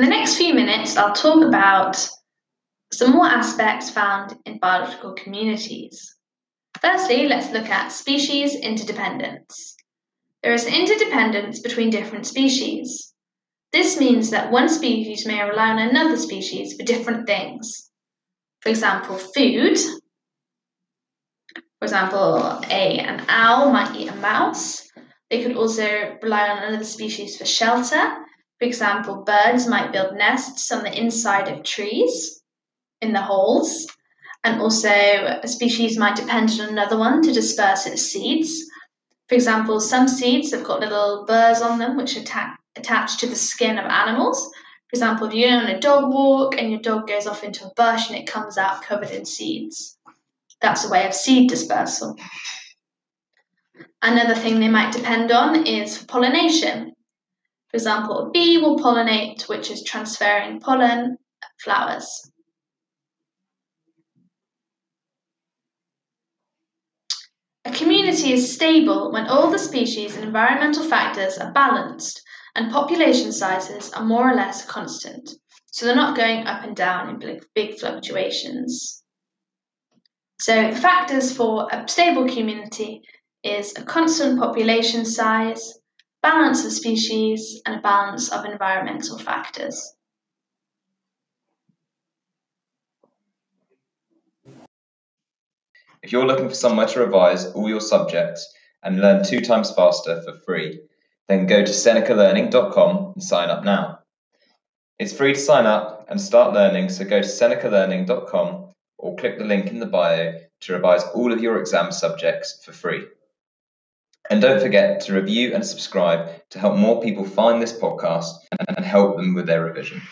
In the next few minutes, I'll talk about some more aspects found in biological communities. Firstly, let's look at species interdependence. There is interdependence between different species. This means that one species may rely on another species for different things. For example, food. For example, a, an owl might eat a mouse. They could also rely on another species for shelter. For example, birds might build nests on the inside of trees in the holes. And also, a species might depend on another one to disperse its seeds. For example, some seeds have got little burrs on them which attach to the skin of animals. For example, if you're on a dog walk and your dog goes off into a bush and it comes out covered in seeds, that's a way of seed dispersal. Another thing they might depend on is pollination. For example, a bee will pollinate, which is transferring pollen flowers. A community is stable when all the species and environmental factors are balanced and population sizes are more or less constant, so they're not going up and down in big fluctuations. So, the factors for a stable community is a constant population size, balance of species, and a balance of environmental factors. If you're looking for somewhere to revise all your subjects and learn two times faster for free, then go to senecalearning.com and sign up now. It's free to sign up and start learning, so go to senecalearning.com or click the link in the bio to revise all of your exam subjects for free. And don't forget to review and subscribe to help more people find this podcast and help them with their revision.